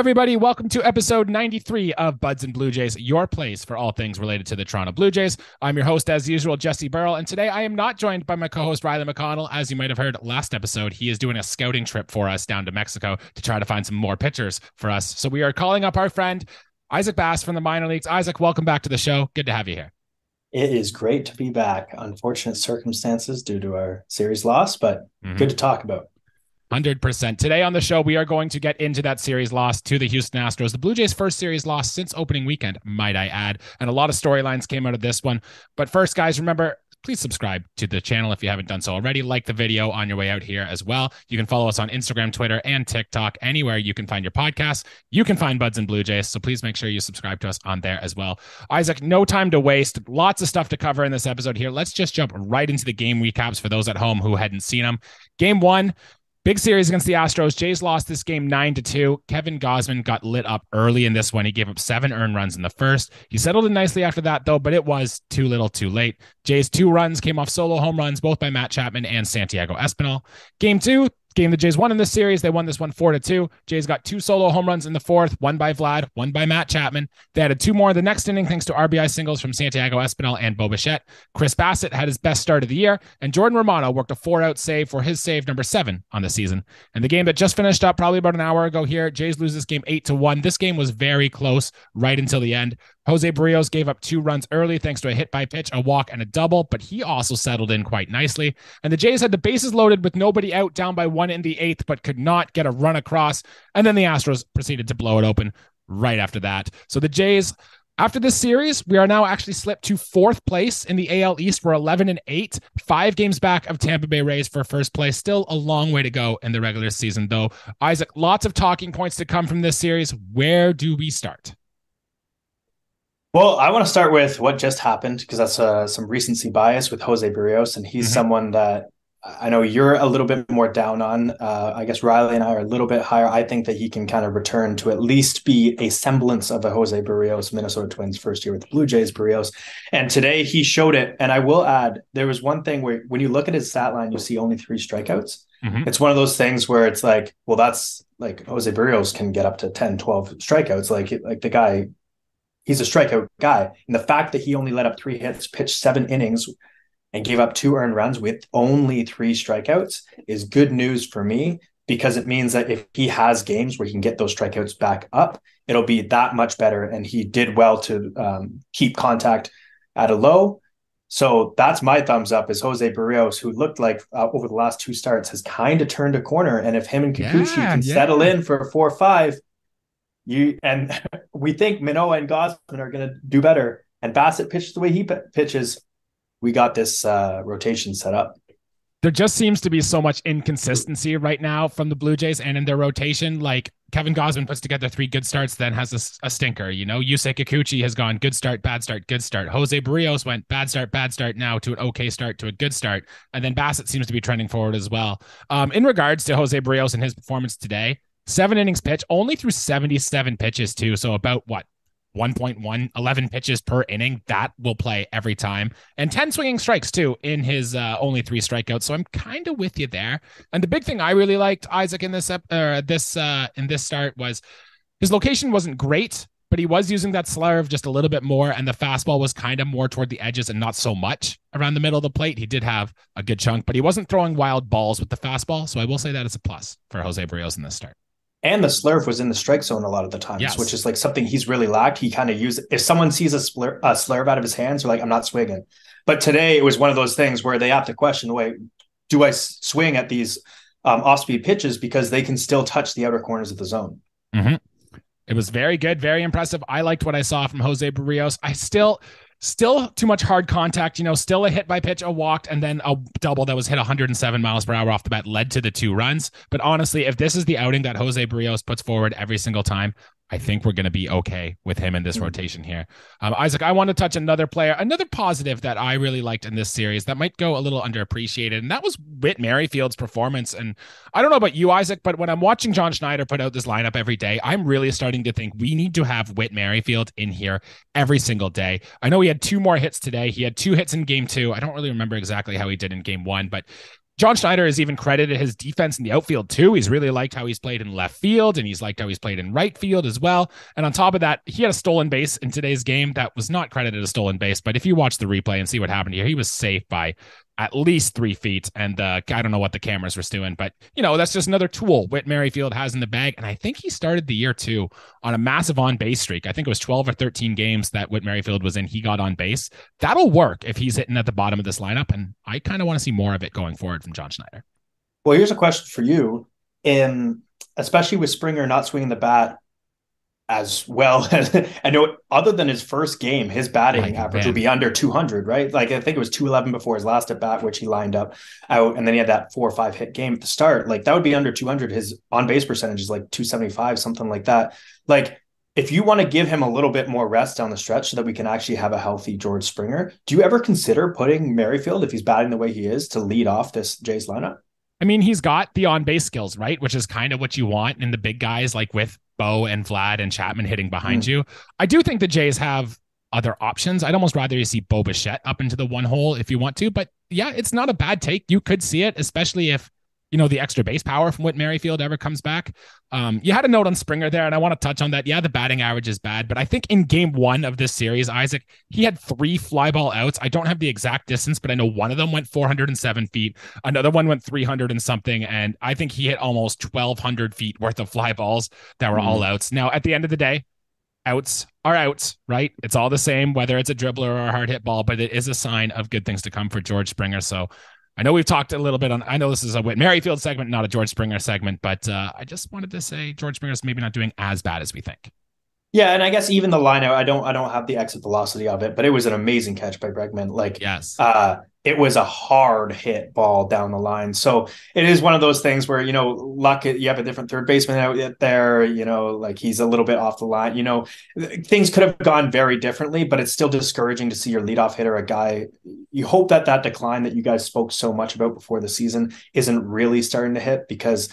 everybody. Welcome to episode 93 of Buds and Blue Jays, your place for all things related to the Toronto Blue Jays. I'm your host, as usual, Jesse Burrell, and today I am not joined by my co host, Riley McConnell. As you might have heard last episode, he is doing a scouting trip for us down to Mexico to try to find some more pitchers for us. So we are calling up our friend, Isaac Bass from the minor leagues. Isaac, welcome back to the show. Good to have you here. It is great to be back. Unfortunate circumstances due to our series loss, but mm-hmm. good to talk about. 100%. Today on the show, we are going to get into that series loss to the Houston Astros. The Blue Jays' first series loss since opening weekend, might I add. And a lot of storylines came out of this one. But first, guys, remember, please subscribe to the channel if you haven't done so already. Like the video on your way out here as well. You can follow us on Instagram, Twitter, and TikTok. Anywhere you can find your podcast, you can find Buds and Blue Jays. So please make sure you subscribe to us on there as well. Isaac, no time to waste. Lots of stuff to cover in this episode here. Let's just jump right into the game recaps for those at home who hadn't seen them. Game one, Big series against the Astros. Jays lost this game nine to two. Kevin Gausman got lit up early in this one. He gave up seven earned runs in the first. He settled in nicely after that, though, but it was too little, too late. Jays two runs came off solo home runs, both by Matt Chapman and Santiago Espinal. Game two, game the Jays won in this series. They won this one four to two. Jays got two solo home runs in the fourth, one by Vlad, one by Matt Chapman. They added two more in the next inning thanks to RBI singles from Santiago Espinal and Bo Bichette. Chris Bassitt had his best start of the year, and Jordan Romano worked a four out save for his save number seven on the season. And the game that just finished up probably about an hour ago here, Jays lose this game eight to one. This game was very close right until the end. Jose Berrios gave up two runs early thanks to a hit by pitch, a walk, and a double, but he also settled in quite nicely. And the Jays had the bases loaded with nobody out, down by one in the eighth, but could not get a run across. And then the Astros proceeded to blow it open right after that. So the Jays. After this series, we are now actually slipped to fourth place in the AL East. We're 11 and 8, five games back of Tampa Bay Rays for first place. Still a long way to go in the regular season, though. Isaac, lots of talking points to come from this series. Where do we start? Well, I want to start with what just happened because that's uh, some recency bias with Jose Berrios, and he's mm-hmm. someone that I know you're a little bit more down on. Uh, I guess Riley and I are a little bit higher. I think that he can kind of return to at least be a semblance of a Jose Berrios, Minnesota Twins first year with the Blue Jays Berrios. And today he showed it. And I will add, there was one thing where when you look at his stat line, you see only three strikeouts. Mm-hmm. It's one of those things where it's like, well, that's like Jose Berrios can get up to 10, 12 strikeouts. Like, like the guy he's a strikeout guy. And the fact that he only let up three hits, pitched seven innings, and gave up two earned runs with only three strikeouts is good news for me because it means that if he has games where he can get those strikeouts back up, it'll be that much better. And he did well to um, keep contact at a low. So that's my thumbs up is Jose Berrios, who looked like uh, over the last two starts has kind of turned a corner. And if him and Kikuchi yeah, can yeah. settle in for a four or five, you and we think Manoah and Gausman are going to do better. And Bassitt pitches the way he p- pitches. We got this uh, rotation set up. There just seems to be so much inconsistency right now from the Blue Jays and in their rotation. Like Kevin Gausman puts together three good starts, then has a, a stinker. You know, Yusei Kikuchi has gone good start, bad start, good start. Jose Berrios went bad start, bad start now to an okay start to a good start. And then Bassitt seems to be trending forward as well. Um, in regards to Jose Berrios and his performance today, seven innings pitch, only through 77 pitches, too. So about what? 1.1 11 pitches per inning that will play every time. And 10 swinging strikes too in his uh, only three strikeouts. So i'm kind of with you there. And the big thing i really liked isaac in this uh, this uh, in this start was his location wasn't great but he was using that slurve just a little bit more and the fastball was kind of more toward the edges and not so much around the middle of the plate. He did have a good chunk but he wasn't throwing wild balls with the fastball. So i will say that is a plus for jose Berrios in this start and the slurve was in the strike zone a lot of the times, yes. which is like something he's really lacked. He kind of used if someone sees a, slur, a slurve out of his hands, they're like, I'm not swinging. But today it was one of those things where they have to question the way, do I swing at these um, off speed pitches because they can still touch the outer corners of the zone? Mm-hmm. It was very good, very impressive. I liked what I saw from Jose Berrios. I still Still too much hard contact, you know, still a hit by pitch, a walked, and then a double that was hit 107 miles per hour off the bat led to the two runs. But honestly, if this is the outing that Jose Berrios puts forward every single time, I think we're going to be okay with him in this rotation here. Um, Isaac, I want to touch another player, another positive that I really liked in this series that might go a little underappreciated, and that was Whit Merrifield's performance. And I don't know about you, Isaac, but when I'm watching John Schneider put out this lineup every day, I'm really starting to think we need to have Whit Merrifield in here every single day. I know he had two more hits today. He had two hits in game two. I don't really remember exactly how he did in game one, but John Schneider has even credited his defense in the outfield too. He's really liked how he's played in left field and he's liked how he's played in right field as well. And on top of that, he had a stolen base in today's game that was not credited a stolen base. But if you watch the replay and see what happened here, he was safe by at least three feet. And uh, I don't know what the cameras were doing, but you know, that's just another tool Whit Merrifield has in the bag. And I think he started the year too on a massive on base streak. I think it was 12 or 13 games that Whit Merrifield was in. He got on base. That'll work if he's hitting at the bottom of this lineup. And I kind of want to see more of it going forward from John Schneider. Well, here's a question for you. In especially with Springer not swinging the bat, as well. I know other than his first game, his batting like, average would be under 200, right? Like I think it was 211 before his last at bat, which he lined up out, and then he had that four or five hit game at the start. Like that would be under 200. His on base percentage is like 275, something like that. Like if you want to give him a little bit more rest down the stretch so that we can actually have a healthy George Springer, do you ever consider putting Merrifield if he's batting the way he is to lead off this Jays lineup? I mean, he's got the on base skills, right? Which is kind of what you want in the big guys, like with Bo and Vlad and Chapman hitting behind mm. you. I do think the Jays have other options. I'd almost rather you see Bo Bichette up into the one hole if you want to. But yeah, it's not a bad take. You could see it, especially if you know, the extra base power from Whit Merrifield ever comes back. Um, you had a note on Springer there, and I want to touch on that. Yeah, the batting average is bad, but I think in game one of this series, Isaac, he had three fly ball outs. I don't have the exact distance, but I know one of them went 407 feet, another one went 300 and something, and I think he hit almost 1,200 feet worth of fly balls that were mm. all outs. Now, at the end of the day, outs are outs, right? It's all the same, whether it's a dribbler or a hard hit ball, but it is a sign of good things to come for George Springer. So I know we've talked a little bit on. I know this is a Whit Merrifield segment, not a George Springer segment, but uh, I just wanted to say George Springer's maybe not doing as bad as we think. Yeah, and I guess even the line out, I don't, I don't have the exit velocity of it, but it was an amazing catch by Bregman. Like, yes, uh, it was a hard hit ball down the line. So it is one of those things where, you know, luck, you have a different third baseman out there, you know, like he's a little bit off the line, you know, things could have gone very differently, but it's still discouraging to see your leadoff hitter, a guy, you hope that that decline that you guys spoke so much about before the season isn't really starting to hit because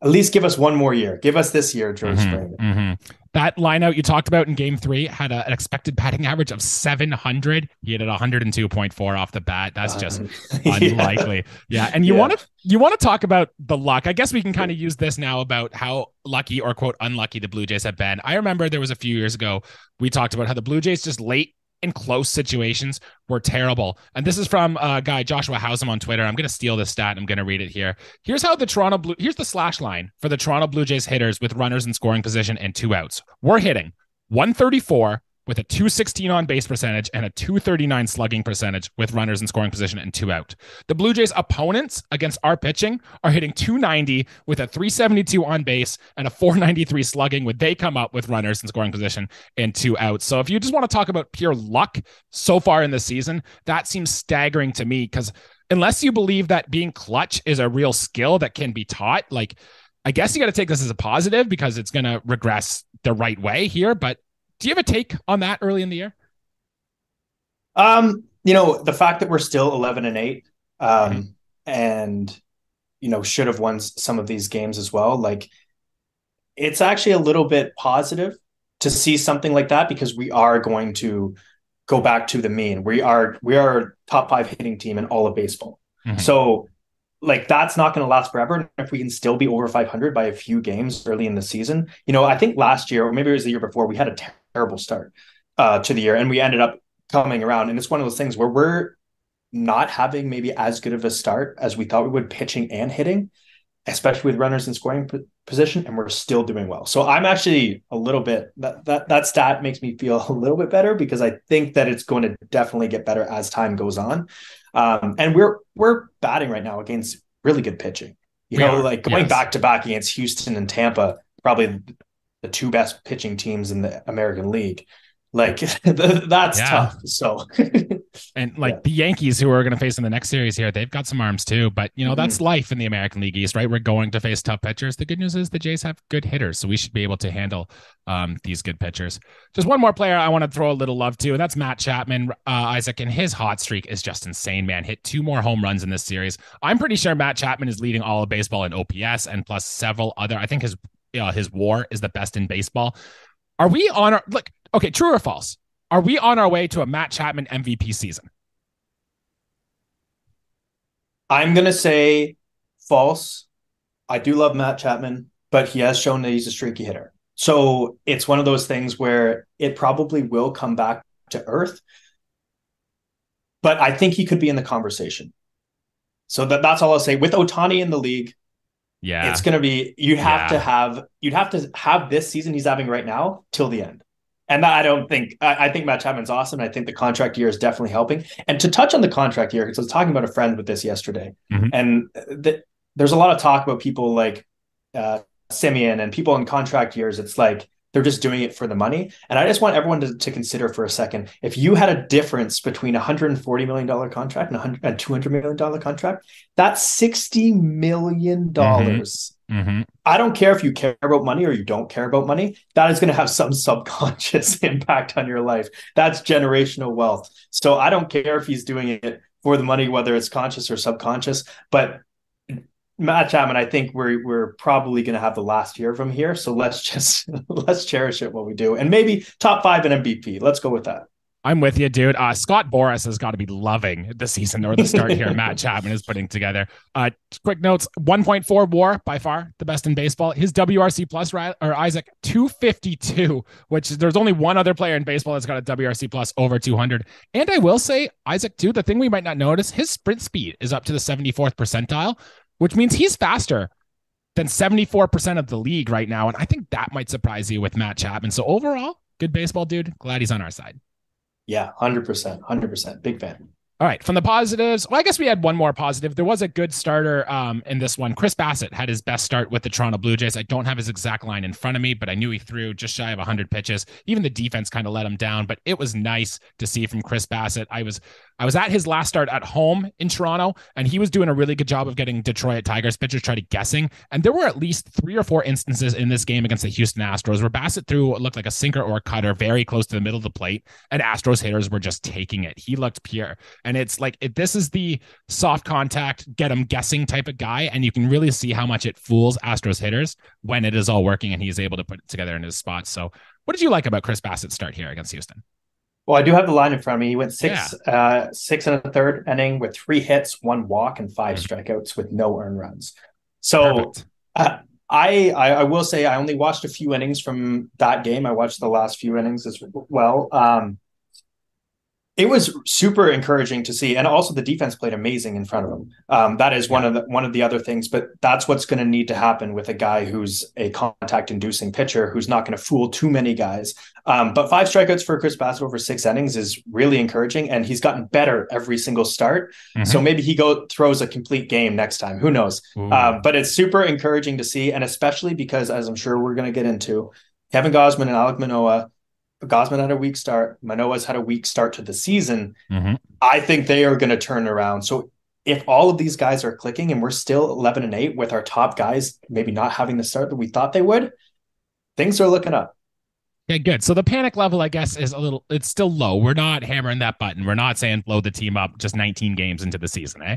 at least give us one more year. Give us this year, George mm-hmm, Springer. Mm-hmm. That lineout you talked about in game three had a, an expected batting average of 700. He hit at 102.4 off the bat. That's just yeah. unlikely. Yeah. And you yeah. want to, you want to talk about the luck. I guess we can kind of use this now about how lucky or quote unlucky the Blue Jays have been. I remember there was a few years ago, we talked about how the Blue Jays just late in close situations were terrible. And this is from a uh, guy Joshua Hausum on Twitter. I'm going to steal this stat. I'm going to read it here. Here's how the Toronto Blue here's the slash line for the Toronto Blue Jays hitters with runners in scoring position and two outs. We're hitting 134, with a 216 on base percentage and a 239 slugging percentage with runners in scoring position and two out. The Blue Jays opponents against our pitching are hitting 290 with a 372 on base and a 493 slugging when they come up with runners in scoring position and two outs. So if you just want to talk about pure luck so far in the season, that seems staggering to me because unless you believe that being clutch is a real skill that can be taught, like I guess you got to take this as a positive because it's going to regress the right way here, but do you have a take on that early in the year? Um, you know, the fact that we're still 11 and 8 um mm-hmm. and you know, should have won some of these games as well, like it's actually a little bit positive to see something like that because we are going to go back to the mean. We are we are top 5 hitting team in all of baseball. Mm-hmm. So like that's not going to last forever. And if we can still be over 500 by a few games early in the season, you know, I think last year or maybe it was the year before, we had a terrible start uh, to the year, and we ended up coming around. And it's one of those things where we're not having maybe as good of a start as we thought we would, pitching and hitting, especially with runners in scoring position, and we're still doing well. So I'm actually a little bit that that that stat makes me feel a little bit better because I think that it's going to definitely get better as time goes on. Um, and we're we're batting right now against really good pitching. You we know, are. like going yes. back to back against Houston and Tampa, probably the two best pitching teams in the American League. Like that's yeah. tough. So, and like yeah. the Yankees, who are going to face in the next series here, they've got some arms too. But you know mm-hmm. that's life in the American League East, right? We're going to face tough pitchers. The good news is the Jays have good hitters, so we should be able to handle um, these good pitchers. Just one more player I want to throw a little love to, and that's Matt Chapman. Uh, Isaac, and his hot streak is just insane, man. Hit two more home runs in this series. I'm pretty sure Matt Chapman is leading all of baseball in OPS and plus several other. I think his uh, his WAR is the best in baseball. Are we on our look? Okay, true or false? Are we on our way to a Matt Chapman MVP season? I'm gonna say false. I do love Matt Chapman, but he has shown that he's a streaky hitter. So it's one of those things where it probably will come back to earth. But I think he could be in the conversation. So that, that's all I'll say. With Ohtani in the league, yeah, it's gonna be you have Yeah. to have you'd have to have this season he's having right now till the end. And I don't think I, I think Matt Chapman's awesome. I think the contract year is definitely helping. And to touch on the contract year, because I was talking about a friend with this yesterday, Mhm. and th- there's a lot of talk about people like uh, Semien and people in contract years. It's like they're just doing it for the money. And I just want everyone to, to consider for a second if you had a difference between a $140 million contract and a hundred- a $200 million contract, that's $60 million. dollars. hmm I don't care if you care about money or you don't care about money. That is going to have some subconscious impact on your life. That's generational wealth. So I don't care if he's doing it for the money, whether it's conscious or subconscious. But Matt Chapman, I think we're we're probably going to have the last year from here. So let's just let's cherish it what we do, and maybe top five in MVP. Let's go with that. I'm with you, dude. Uh, Scott Boras has got to be loving the season or the start here. Matt Chapman is putting together. Uh, quick notes: 1.4 WAR by far the best in baseball. His WRC plus or Isaac 252, which there's only one other player in baseball that's got a WRC plus over 200. And I will say, Isaac too. The thing we might not notice: his sprint speed is up to the 74th percentile, which means he's faster than 74% of the league right now. And I think that might surprise you with Matt Chapman. So overall, good baseball, dude. Glad he's on our side. Yeah, hundred percent, hundred percent. Big fan. All right, from the positives, well, I guess we had one more positive. There was a good starter um, in this one. Chris Bassitt had his best start with the Toronto Blue Jays. I don't have his exact line in front of me, but I knew he threw just shy of 100 pitches. Even the defense kind of let him down, but it was nice to see from Chris Bassitt. I was I was at his last start at home in Toronto, and he was doing a really good job of getting Detroit Tigers pitchers to guessing. And there were at least three or four instances in this game against the Houston Astros where Bassitt threw what looked like a sinker or a cutter very close to the middle of the plate, and Astros hitters were just taking it. He looked pure, and it's like it, this is the soft contact, get them guessing type of guy, and you can really see how much it fools Astros hitters when it is all working and he's able to put it together in his spot. So, what did you like about Chris Bassitt's start here against Houston? Well, I do have the line in front of me. He went six, uh, six and a third inning with three hits, one walk, and 5 strikeouts with no earned runs. So uh, I, I I will say I only watched a few innings from that game. I watched the last few innings as well. Um, it was super encouraging to see, and also the defense played amazing in front of him. Um, that is one of the one of the other things, but that's what's going to need to happen with a guy who's a contact-inducing pitcher who's not going to fool too many guys. Um, but five strikeouts for Chris Bassitt over six innings is really encouraging, and he's gotten better every single start. Mhm. So maybe he go throws a complete game next time. Who knows? Um, but it's super encouraging to see, and especially because, as I'm sure we're going to get into, Kevin Gausman and Alek Manoah. Gausman had a weak start. Manoah's had a weak start to the season. Mhm. I think they are going to turn around. So if all of these guys are clicking and we're still 11 and 8 with our top guys maybe not having the start that we thought they would, things are looking up. Okay, good. So the panic level, I guess, is a little, it's still low. We're not hammering that button. We're not saying blow the team up just 19 games into the season, eh?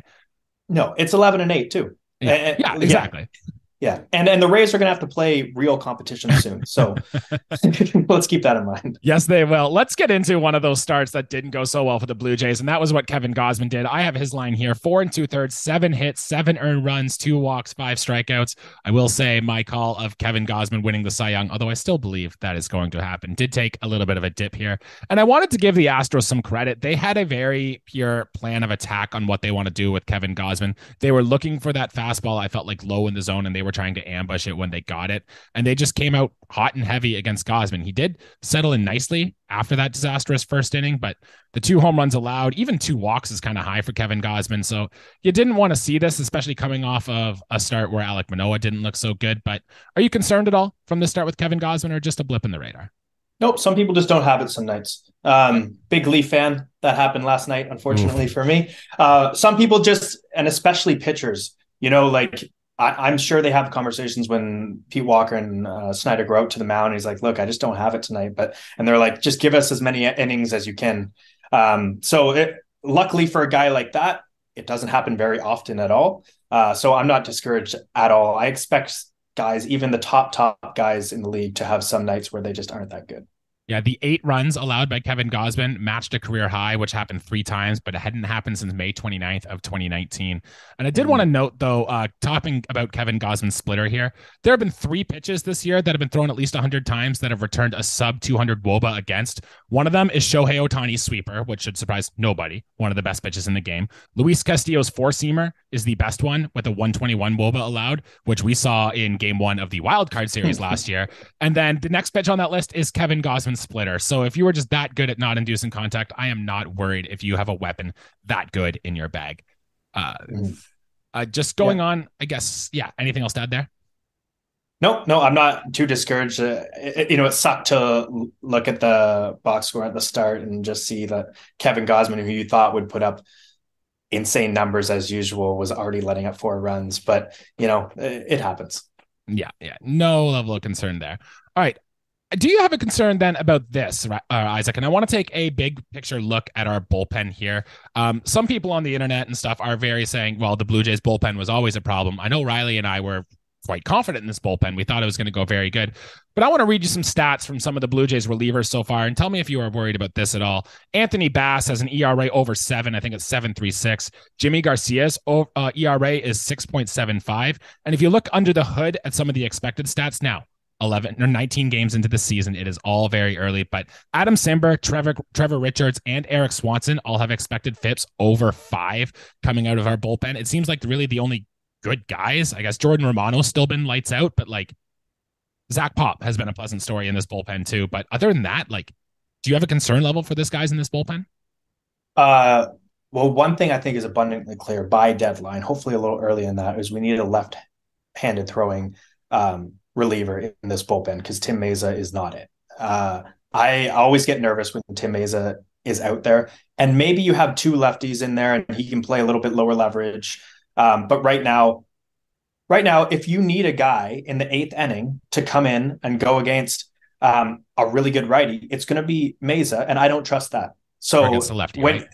No, it's 11 and 8 too. Yeah, And- yeah exactly. Yeah. Yeah, and and the Rays are going to have to play real competition soon. So let's keep that in mind. Yes, they will. Let's get into one of those starts that didn't go so well for the Blue Jays, and that was what Kevin Gausman did. I have his line here: four and two thirds, seven hits, seven earned runs, two walks, five strikeouts. I will say my call of Kevin Gausman winning the Cy Young, although I still believe that is going to happen, did take a little bit of a dip here. And I wanted to give the Astros some credit. They had a very pure plan of attack on what they want to do with Kevin Gausman. They were looking for that fastball. I felt like low in the zone, and they were trying to ambush it when they got it. And they just came out hot and heavy against Gausman. He did settle in nicely after that disastrous first inning, but the two home runs allowed, even two walks is kind of high for Kevin Gausman. So you didn't want to see this, especially coming off of a start where Alek Manoah didn't look so good. But are you concerned at all from the start with Kevin Gausman or just a blip in the radar? Nope, some people just don't have it some nights. Um, big Leaf fan. That happened last night, unfortunately for me. Uh, some people just, and especially pitchers, you know, like I, I'm sure they have conversations when Pete Walker and uh, Schneider go out to the mound. He's like, "Look, I just don't have it tonight," but and they're like, "Just give us as many innings as you can." Um, so it, luckily for a guy like that, it doesn't happen very often at all. Uh, so I'm not discouraged at all. I expect guys, even the top top guys in the league, to have some nights where they just aren't that good. Yeah, the eight runs allowed by Kevin Gausman matched a career high, which happened three times, but it hadn't happened since May 29th of 2019. And I did want to note, though, uh, talking about Kevin Gausman's splitter here, there have been three pitches this year that have been thrown at least 100 times that have returned a sub 200 wOBA against. One of them is Shohei Ohtani's sweeper, which should surprise nobody. One of the best pitches in the game. Luis Castillo's four seamer is the best one with a 121 wOBA allowed, which we saw in game one of the wild card series last year. And then the next pitch on that list is Kevin Gausman's splitter. So if you were just that good at not inducing contact, I am not worried if you have a weapon that good in your bag. Uh, mm. uh just going yeah. on, I guess. Yeah. Anything else to add there? No, no, I'm not too discouraged. Uh, it, you know, it sucked to look at the box score at the start and just see that Kevin Gausman, who you thought would put up insane numbers as usual, was already letting up four runs. But you know, it, it happens. Yeah, yeah, no level of concern there. All right, do you have a concern then about this, uh, Isaac? And I want to take a big picture look at our bullpen here. Um, some people on the internet and stuff are very saying, well, the Blue Jays bullpen was always a problem. I know Riley and I were quite confident in this bullpen. We thought it was going to go very good. But I want to read you some stats from some of the Blue Jays relievers so far and tell me if you are worried about this at all. Anthony Bass has an ERA over seven. I think it's 736. Yimi Garcia's uh, ERA is 6.75. And if you look under the hood at some of the expected stats now, 11 or 19 games into the season. It is all very early, but Adam Cimber, Trevor Trevor Richards, and Erik Swanson all have expected FIPS over five coming out of our bullpen. It seems like really the only good guys. I guess Jordan Romano's still been lights out, but like Zach Pop has been a pleasant story in this bullpen too. But other than that, like, do you have a concern level for this guys in this bullpen? Uh well, one thing I think is abundantly clear by deadline, hopefully a little early in that, is we need a left-handed throwing um, reliever in this bullpen because Tim Mayza is not it. Uh, I always get nervous when Tim Mayza is out there, and maybe you have two lefties in there and he can play a little bit lower leverage. Um, but right now, right now, if you need a guy in the eighth inning to come in and go against um, a really good righty, it's going to be Mayza, and I don't trust that. So against the lefty, when, right?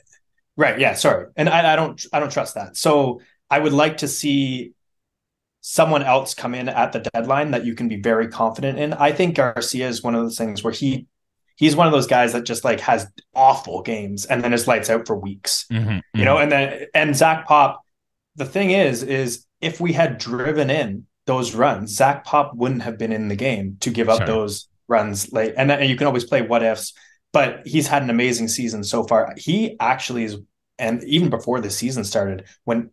right? Yeah, sorry, and I, I don't, I don't trust that. So I would like to see someone else come in at the deadline that you can be very confident in. I think Garcia is one of those things where he he's one of those guys that just like has awful games and then his lights out for weeks. Mm-hmm, mm-hmm. You know, and then and Zach Pop, the thing is, is if we had driven in those runs, Zach Pop wouldn't have been in the game to give up sure. those runs late. And, then, and you can always play what ifs, but he's had an amazing season so far. He actually is, and even before the season started, when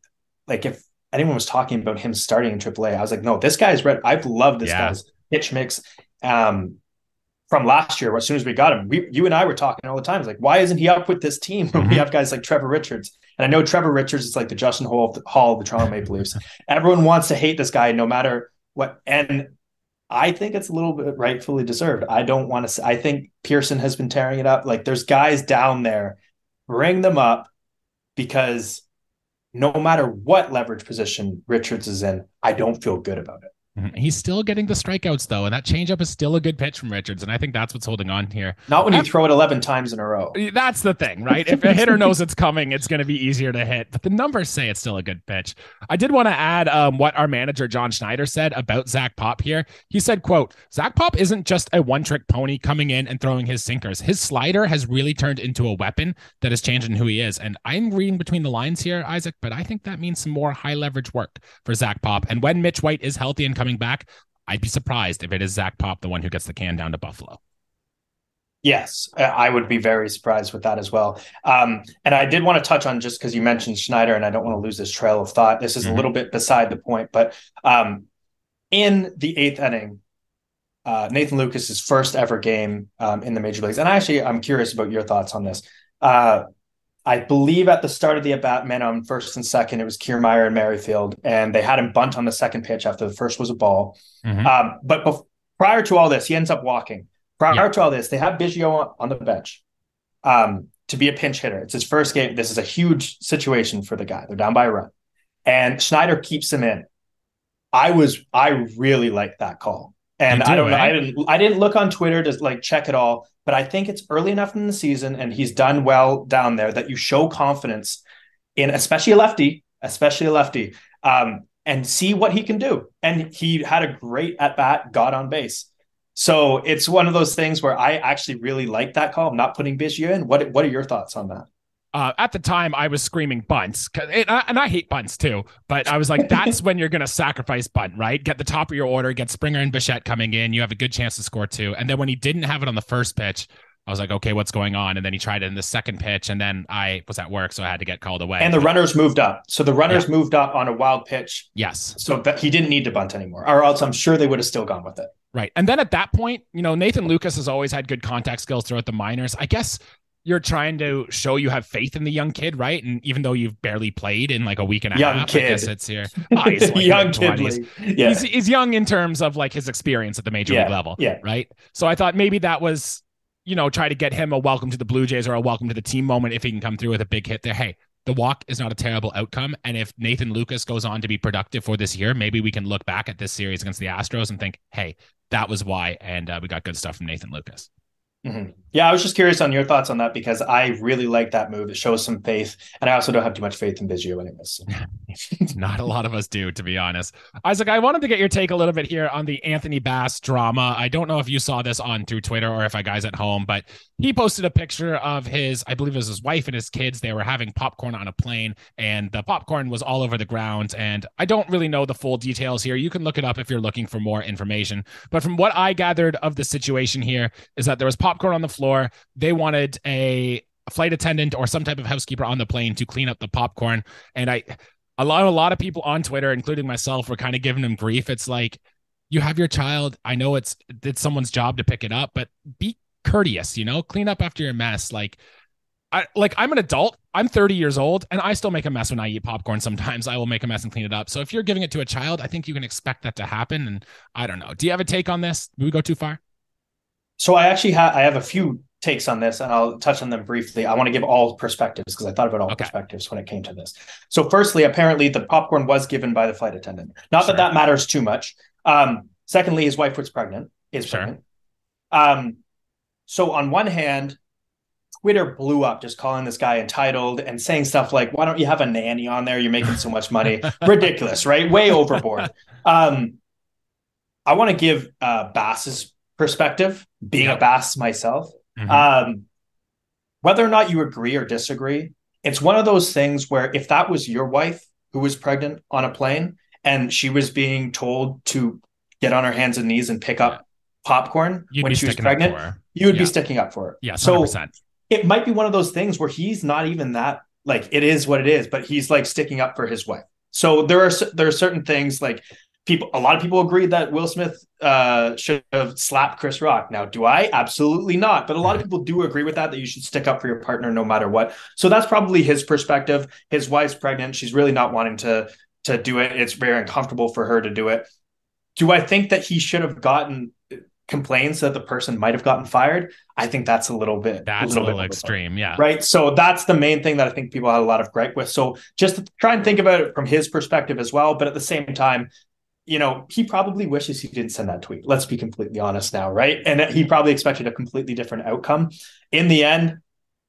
like if anyone was talking about him starting in AAA, I was like, no, this guy's red. I've loved this yeah. guy's pitch mix. Um, from last year, as soon as we got him, we, you and I were talking all the time. It's like, why isn't he up with this team? Mm-hmm. We have guys like Trevor Richards, and I know Trevor Richards is like the Justin Holl of the, Holl of the Toronto Maple Leafs. Everyone wants to hate this guy, no matter what. And I think it's a little bit rightfully deserved. I don't want to. Say, I think Pearson has been tearing it up. Like, there's guys down there, bring them up because no matter what leverage position Richards is in, I don't feel good about it. Mm-hmm. He's still getting the strikeouts though, and that changeup is still a good pitch from Richards, and I think that's what's holding on here. Not when you throw it eleven times in a row. That's the thing, right? if a hitter knows it's coming, it's going to be easier to hit. But the numbers say it's still a good pitch. I did want to add um, what our manager John Schneider said about Zach Pop here. He said, "quote Zach Pop isn't just a one-trick pony coming in and throwing his sinkers. His slider has really turned into a weapon that is changing who he is." And I'm reading between the lines here, Isaac, but I think that means some more high leverage work for Zach Pop. And when Mitch White is healthy and coming back, I'd be surprised if it is Zach Pop, the one who gets the can down to Buffalo. Yes, I would be very surprised with that as well. Um, and I did want to touch on just because you mentioned Schneider, and I don't want to lose this trail of thought. This is mm-hmm. a little bit beside the point, but um, in the eighth inning, uh, Nathan Lukes's first ever game um, in the major leagues, and actually, I'm curious about your thoughts on this. Uh, I believe at the start of the at bat, man on first and second, it was Kiermaier and Merrifield, and they had him bunt on the second pitch after the first was a ball. Mm-hmm. Um, but bef- prior to all this, he ends up walking. Prior yeah. to all this, they have Biggio on, on the bench um, to be a pinch hitter. It's his first game. This is a huge situation for the guy. They're down by a run, and Schneider keeps him in. I was I really like that call. And do, I don't know. I didn't. I didn't look on Twitter to like check it all, but I think it's early enough in the season, and he's done well down there that you show confidence in, especially a lefty, especially a lefty, um, and see what he can do. And he had a great at bat, got on base. So it's one of those things where I actually really like that call. I'm not putting Biggio in. What What are your thoughts on that? Uh, at the time, I was screaming bunts, it, and I hate bunts too. But I was like, that's when you're going to sacrifice bunt, right? Get the top of your order, get Springer and Bichette coming in. You have a good chance to score two. And then when he didn't have it on the first pitch, I was like, okay, what's going on? And then he tried it in the second pitch, and then I was at work, so I had to get called away. And the runners moved up. So the runners yeah. moved up on a wild pitch. Yes. So that he didn't need to bunt anymore, or else I'm sure they would have still gone with it. Right. And then at that point, you know, Nathan Lukes has always had good contact skills throughout the minors. I guess you're trying to show you have faith in the young kid, right? And even though you've barely played in like a week and a young half, kid. I guess it's here. Oh, he's like young kid. Yeah. He's, he's, young in terms of like his experience at the major yeah. league level. Yeah. Right. So I thought maybe that was, you know, try to get him a welcome to the Blue Jays or a welcome to the team moment if he can come through with a big hit there. Hey, the walk is not a terrible outcome. And if Nathan Lukes goes on to be productive for this year, maybe we can look back at this series against the Astros and think, hey, that was why. And uh, we got good stuff from Nathan Lukes. Mm-hmm. Yeah, I was just curious on your thoughts on that because I really like that move. It shows some faith, and I also don't have too much faith in Biggio anyways. Not a lot of us do, to be honest. Isaac, I wanted to get your take a little bit here on the Anthony Bass drama. I don't know if you saw this on through Twitter or if I guys at home, but he posted a picture of his, I believe it was his wife and his kids. They were having popcorn on a plane, and the popcorn was all over the ground. And I don't really know the full details here. You can look it up if you're looking for more information. But from what I gathered of the situation here, is that there was popcorn on the floor they wanted a flight attendant or some type of housekeeper on the plane to clean up the popcorn. And I, a lot, a lot of people on Twitter, including myself, were kind of giving them grief. It's like, you have your child. I know it's it's someone's job to pick it up, but be courteous. You know, clean up after your mess. Like, I like I'm an adult. I'm 30 years old, and I still make a mess when I eat popcorn. Sometimes I will make a mess and clean it up. So if you're giving it to a child, I think you can expect that to happen. And I don't know. Do you have a take on this? Do we go too far? So I actually have I have a few takes on this and I'll touch on them briefly. I want to give all perspectives because I thought about all okay. perspectives when it came to this. So, firstly, apparently the popcorn was given by the flight attendant. Not sure. that that matters too much. Um, secondly, his wife was pregnant, is sure. pregnant. Um, so, on one hand, Twitter blew up just calling this guy entitled and saying stuff like, why don't you have a nanny on there? You're making so much money. Ridiculous, right? Way overboard. Um, I want to give uh, Bass's perspective, being a Bass myself. Mm-hmm. Um, whether or not you agree or disagree, it's one of those things where if that was your wife who was pregnant on a plane and she was being told to get on her hands and knees and pick up popcorn You'd when she was pregnant, you would yeah. be sticking up for her. Yeah, 100%. so it might be one of those things where he's not even that like it is what it is, but he's like sticking up for his wife. So there are there are certain things like people a lot of people agree that Will Smith uh, should have slapped Chris Rock. Now, do I? Absolutely not. But a lot of people do agree with that that you should stick up for your partner no matter what. So that's probably his perspective. His wife's pregnant. She's really not wanting to to do it. It's very uncomfortable for her to do it. Do I think that he should have gotten complaints that the person might have gotten fired? I think that's a little bit that's a little, a little extreme, yeah. Right. So that's the main thing that I think people had a lot of gripe with. So just try and think about it from his perspective as well. But at the same time, you know, he probably wishes he didn't send that tweet. Let's be completely honest now, right? And he probably expected a completely different outcome. In the end,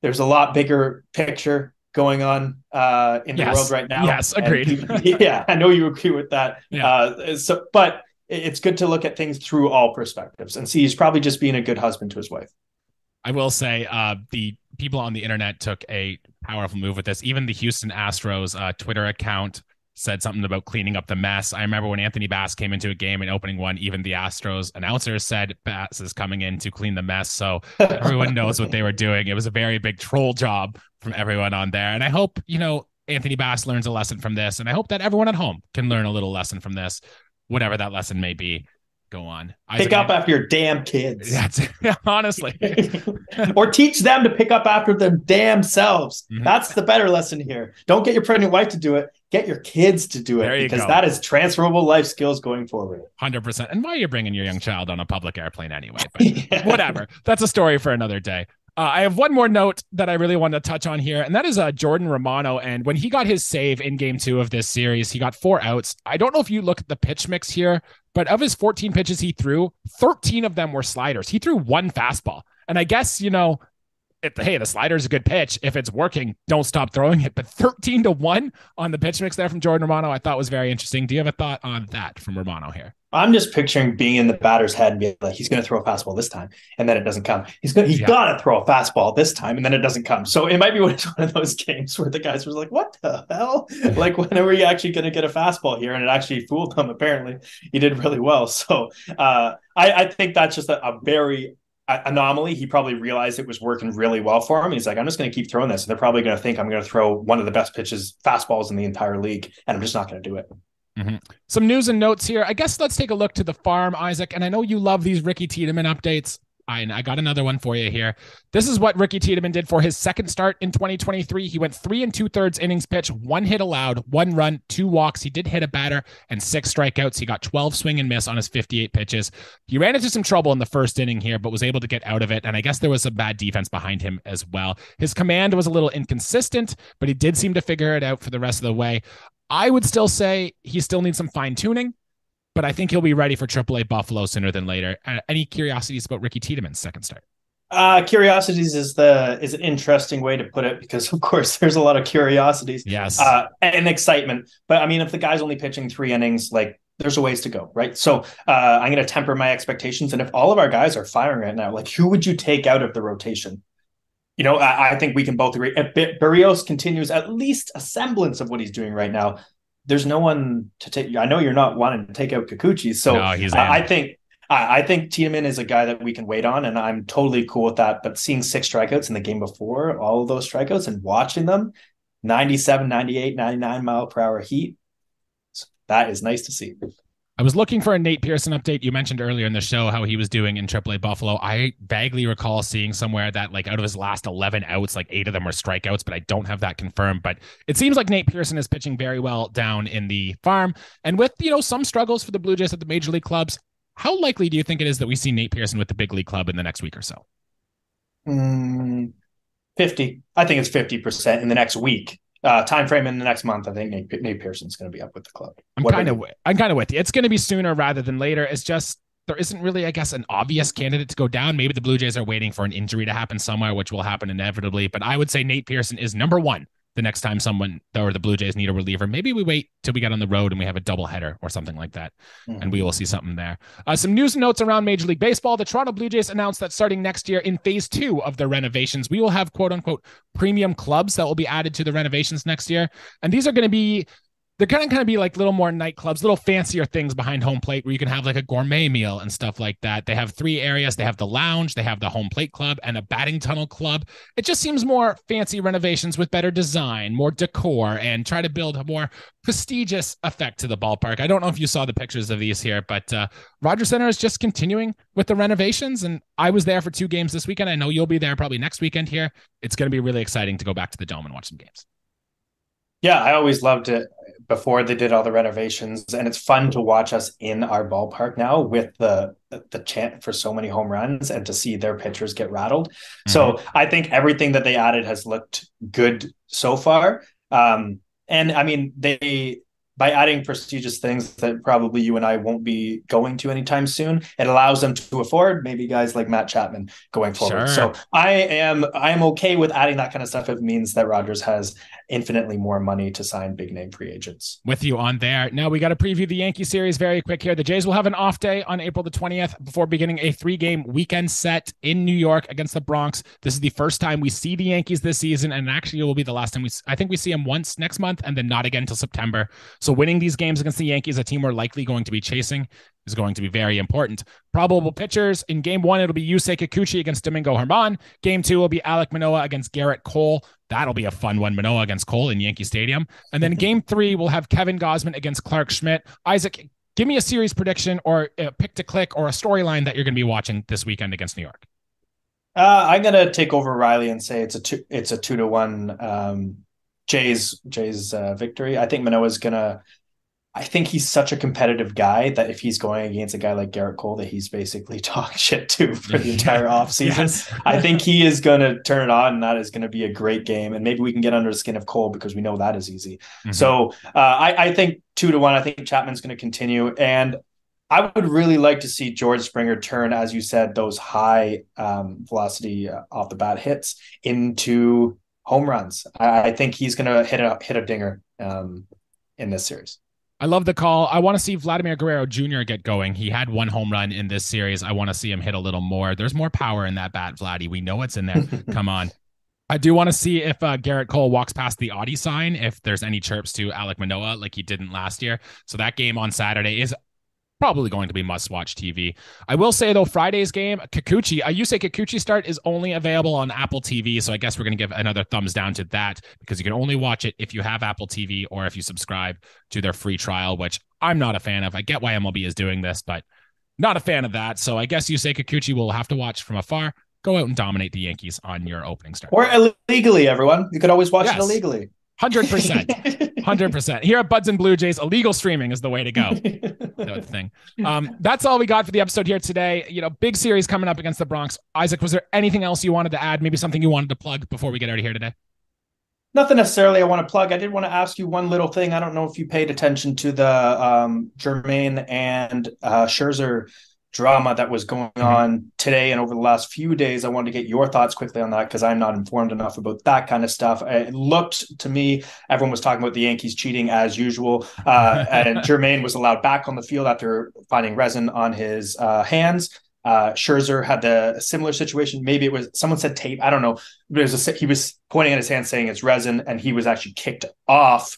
there's a lot bigger picture going on uh, in yes. the world right now. Yes, agreed. He, yeah, I know you agree with that. Yeah. Uh, so, but it's good to look at things through all perspectives and see he's probably just being a good husband to his wife. I will say uh, the people on the internet took a powerful move with this. Even the Houston Astros uh, Twitter account said something about cleaning up the mess. I remember when Anthony Bass came into a game in opening one, even the Astros announcers said Bass is coming in to clean the mess. So everyone knows what they were doing. It was a very big troll job from everyone on there. And I hope, you know, Anthony Bass learns a lesson from this. And I hope that everyone at home can learn a little lesson from this, whatever that lesson may be go on. Pick up after your damn kids. That's honestly. or teach them to pick up after their damn selves. Mm-hmm. That's the better lesson here. Don't get your pregnant wife to do it. Get your kids to do it because go. that is transferable life skills going forward. 100%. And why are you bringing your young child on a public airplane anyway? But yeah. whatever. That's a story for another day. Uh, I have one more note that I really want to touch on here, and that is uh, Jordan Romano. And when he got his save in game two of this series, he got four outs. I don't know if you look at the pitch mix here, but of his 14 pitches he threw, 13 of them were sliders. He threw one fastball. And I guess, you know, it, hey, the slider is a good pitch. If it's working, don't stop throwing it. But 13 to 1 on the pitch mix there from Jordan Romano, I thought was very interesting. Do you have a thought on that from Romano here? I'm just picturing being in the batter's head and being like, he's going to throw a fastball this time, and then it doesn't come. He's going, he's yeah. got to throw a fastball this time, and then it doesn't come. So it might be one of those games where the guys were like, "What the hell? like, when are we actually going to get a fastball here?" And it actually fooled them. Apparently, he did really well. So uh, I, I, think that's just a, a very anomaly. He probably realized it was working really well for him. He's like, I'm just going to keep throwing this. And they're probably going to think I'm going to throw one of the best pitches, fastballs in the entire league, and I'm just not going to do it. Mm-hmm. Some news and notes here. I guess let's take a look to the farm, Isaac. And I know you love these Ricky Tiedemann updates. I, I got another one for you here. This is what Ricky Tiedemann did for his second start in 2023. He went three and two thirds innings pitch, one hit allowed, one run, two walks. He did hit a batter and six strikeouts. He got 12 swing and miss on his 58 pitches. He ran into some trouble in the first inning here, but was able to get out of it. And I guess there was some bad defense behind him as well. His command was a little inconsistent, but he did seem to figure it out for the rest of the way. I would still say he still needs some fine tuning but I think he'll be ready for AAA Buffalo sooner than later. Uh, any curiosities about Ricky Tiedemann's second start? Uh, curiosities is the is an interesting way to put it because of course there's a lot of curiosities, yes, uh, and excitement. But I mean, if the guy's only pitching three innings, like there's a ways to go, right? So uh, I'm going to temper my expectations. And if all of our guys are firing right now, like who would you take out of the rotation? You know, I, I think we can both agree. If Berrios continues at least a semblance of what he's doing right now, there's no one to take. I know you're not wanting to take out Kikuchi, so no, I, I think I, I think Tiedemann is a guy that we can wait on, and I'm totally cool with that. But seeing six strikeouts in the game before, all of those strikeouts, and watching them 97, 98, 99 mile per hour heat, that is nice to see. I was looking for a Nate Pearson update. You mentioned earlier in the show how he was doing in AAA Buffalo. I vaguely recall seeing somewhere that like out of his last 11 outs, like eight of them were strikeouts, but I don't have that confirmed. But it seems like Nate Pearson is pitching very well down in the farm. And with, you know, some struggles for the Blue Jays at the major league clubs, how likely do you think it is that we see Nate Pearson with the big league club in the next week or so? Mm, 50. I think it's 50% in the next week uh, time frame in the next month, I think Nate, Nate Pearson's going to be up with the club. I'm kind of I'm kind of with you. It's going to be sooner rather than later. It's just there isn't really, I guess, an obvious candidate to go down. Maybe the Blue Jays are waiting for an injury to happen somewhere, which will happen inevitably. But I would say Nate Pearson is number one the next time someone or the Blue Jays need a reliever. Maybe we wait till we get on the road and we have a double header or something like that, mm-hmm. and we will see something there. Uh, some news and notes around Major League Baseball. The Toronto Blue Jays announced that starting next year in phase two of their renovations, we will have quote unquote premium clubs that will be added to the renovations next year. And these are going to be they're gonna kind of be like little more nightclubs, little fancier things behind home plate where you can have like a gourmet meal and stuff like that. They have three areas. They have the lounge, they have the home plate club, and a batting tunnel club. It just seems more fancy renovations with better design, more decor, and try to build a more prestigious effect to the ballpark. I don't know if you saw the pictures of these here, but uh, Center is just continuing with the renovations. And I was there for two games this weekend. I know you'll be there probably next weekend here. It's to be really exciting to go back to the dome and watch some games. Yeah, I always loved it before they did all the renovations, and it's fun to watch us in our ballpark now with the the chant for so many home runs and to see their pitchers get rattled. Mm-hmm. So I think everything that they added has looked good so far. Um, and I mean, they by adding prestigious things that probably you and I won't be going to anytime soon, it allows them to afford maybe guys like Matt Chapman going forward. Sure. So I am I am okay with adding that kind of stuff. If it means that Rogers has infinitely more money to sign big name free agents. With you on there. Now we got to preview the Yankee series very quick here. The Jays will have an off day on April the 20th before beginning a three game weekend set in New York against the Bronx. This is the first time we see the Yankees this season, and actually it will be the last time we. I think we see them once next month, and then not again until September. So winning these games against the Yankees, a team we're likely going to be chasing, is going to be very important. Probable pitchers in game one, it'll be Yusei Kikuchi against Domingo German. Game two will be Alek Manoah against Gerrit Cole. That'll be a fun one, Manoah against Cole in Yankee Stadium. And then game three, we'll have Kevin Gausman against Clarke Schmidt. Isaac, give me a series prediction or a pick to click or a storyline that you're going to be watching this weekend against New York. Uh, I'm gonna take over Riley and say it's a two, it's a two to one um, Jays Jays uh, victory. I think Manoah's gonna I think he's such a competitive guy that if he's going against a guy like Gerrit Cole that he's basically talking shit to for the entire offseason, yes. I think he is going to turn it on and that is going to be a great game. And maybe we can get under the skin of Cole because we know that is easy. Mm-hmm. So uh, I, I think two to one, I think Chapman's going to continue. And I would really like to see George Springer turn, as you said, those high um, velocity uh, off the bat hits into home runs. I, I think he's going to hit a hit a dinger um, in this series. I love the call. I want to see Vladimir Guerrero Jr. get going. He had one home run in this series. I want to see him hit a little more. There's more power in that bat, Vladdy. We know it's in there. Come on. I do want to see if uh, Gerrit Cole walks past the Audi sign, if there's any chirps to Alek Manoah like he didn't last year. So that game on Saturday is probably going to be must watch TV. I will say though, Friday's game, Kikuchi, Yusei Kikuchi start is only available on Apple TV. So I guess we're going to give another thumbs down to that because you can only watch it if you have Apple TV or if you subscribe to their free trial, which I'm not a fan of. I get why MLB is doing this, but not a fan of that. So I guess Yusei Kikuchi will have to watch from afar go out and dominate the Yankees on your opening start. Or illegally, everyone. You could always watch yes. it illegally. Hundred percent, hundred percent. Here at Buds and Blue Jays, illegal streaming is the way to go. the thing. Um, that's all we got for the episode here today. You know, big series coming up against the Bronx. Isaac, was there anything else you wanted to add? Maybe something you wanted to plug before we get out of here today? Nothing necessarily I want to plug. I did want to ask you one little thing. I don't know if you paid attention to the um, German and uh, Scherzer drama that was going mm-hmm. on today and over the last few days. I wanted to get your thoughts quickly on that because I'm not informed enough about that kind of stuff. It looked to me, everyone was talking about the Yankees cheating as usual. Uh, and German was allowed back on the field after finding resin on his uh, hands. Uh, Scherzer had the similar situation. Maybe it was someone said tape. I don't know. But it was a, he was pointing at his hand saying it's resin, and he was actually kicked off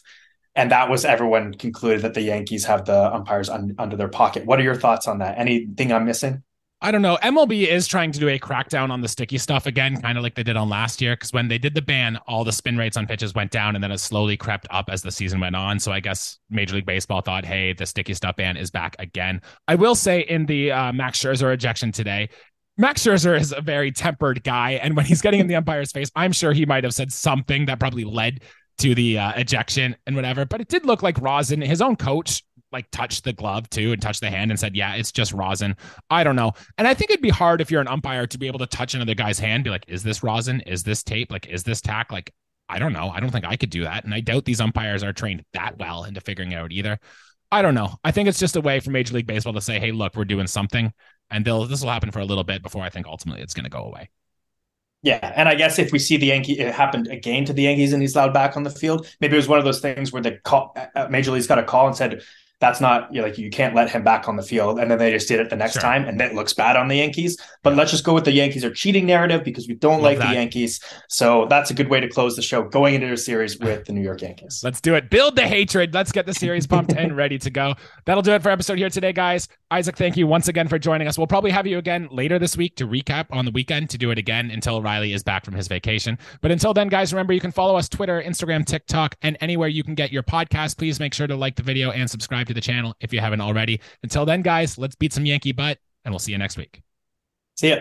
and that was everyone concluded that the Yankees have the umpires un- under their pocket. What are your thoughts on that? Anything I'm missing? I don't know. MLB is trying to do a crackdown on the sticky stuff again, kind of like they did on last year. Because when they did the ban, all the spin rates on pitches went down, and then it slowly crept up as the season went on. So I guess Major League Baseball thought, hey, the sticky stuff ban is back again. I will say in the uh, Max Scherzer ejection today, Max Scherzer is a very tempered guy, and when he's getting in the umpire's face, I'm sure he might have said something that probably led to the uh, ejection and whatever. But it did look like rosin. His own coach like touched the glove too and touched the hand and said, "Yeah, it's just rosin." I don't know. And I think it'd be hard if you're an umpire to be able to touch another guy's hand, be like, "Is this rosin? Is this tape? Like, is this tack?" Like, I don't know. I don't think I could do that, and I doubt these umpires are trained that well into figuring out either. I don't know. I think it's just a way for Major League Baseball to say, "Hey, look, we're doing something," and they'll this will happen for a little bit before I think ultimately it's going to go away. Yeah, and I guess if we see the Yankee, it happened again to the Yankees, and he's allowed back on the field. Maybe it was one of those things where the call, uh, uh, Major League's got a call and said, that's not you know, like you can't let him back on the field. And then they just did it the next sure. time, and that looks bad on the Yankees. But yeah. let's just go with the Yankees are cheating narrative because we don't Love like that. the Yankees. So that's a good way to close the show going into a series with the New York Yankees. Let's do it. Build the hatred. Let's get the series pumped and ready to go. That'll do it for episode here today, guys. Isaac, thank you once again for joining us. We'll probably have you again later this week to recap on the weekend to do it again until Riley is back from his vacation. But until then, guys, remember you can follow us Twitter, Instagram, TikTok, and anywhere you can get your podcast. Please make sure to like the video and subscribe to the channel if you have haven't already. Until then, guys, let's beat some Yankee butt, and we'll see you next week. See ya.